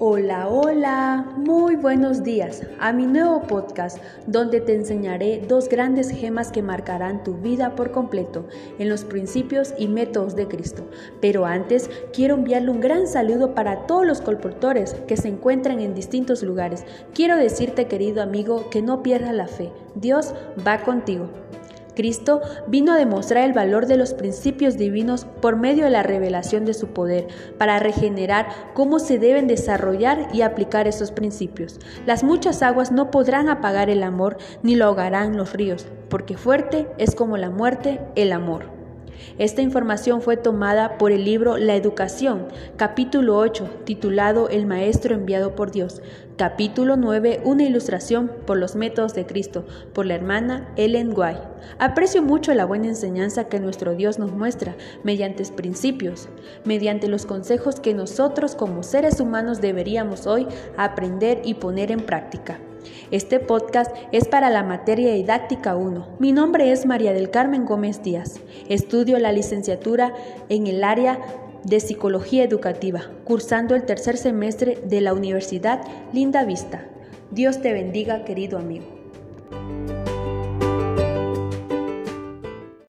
Hola, hola, muy buenos días a mi nuevo podcast donde te enseñaré dos grandes gemas que marcarán tu vida por completo en los principios y métodos de Cristo. Pero antes quiero enviarle un gran saludo para todos los colportores que se encuentran en distintos lugares. Quiero decirte querido amigo que no pierdas la fe, Dios va contigo. Cristo vino a demostrar el valor de los principios divinos por medio de la revelación de su poder, para regenerar cómo se deben desarrollar y aplicar esos principios. Las muchas aguas no podrán apagar el amor ni lo ahogarán los ríos, porque fuerte es como la muerte el amor. Esta información fue tomada por el libro La Educación, capítulo 8, titulado El Maestro enviado por Dios, capítulo 9, Una ilustración por los métodos de Cristo, por la hermana Ellen White. Aprecio mucho la buena enseñanza que nuestro Dios nos muestra mediante principios, mediante los consejos que nosotros como seres humanos deberíamos hoy aprender y poner en práctica. Este podcast es para la materia didáctica 1. Mi nombre es María del Carmen Gómez Díaz. Estudio la licenciatura en el área de Psicología Educativa, cursando el tercer semestre de la Universidad Linda Vista. Dios te bendiga, querido amigo.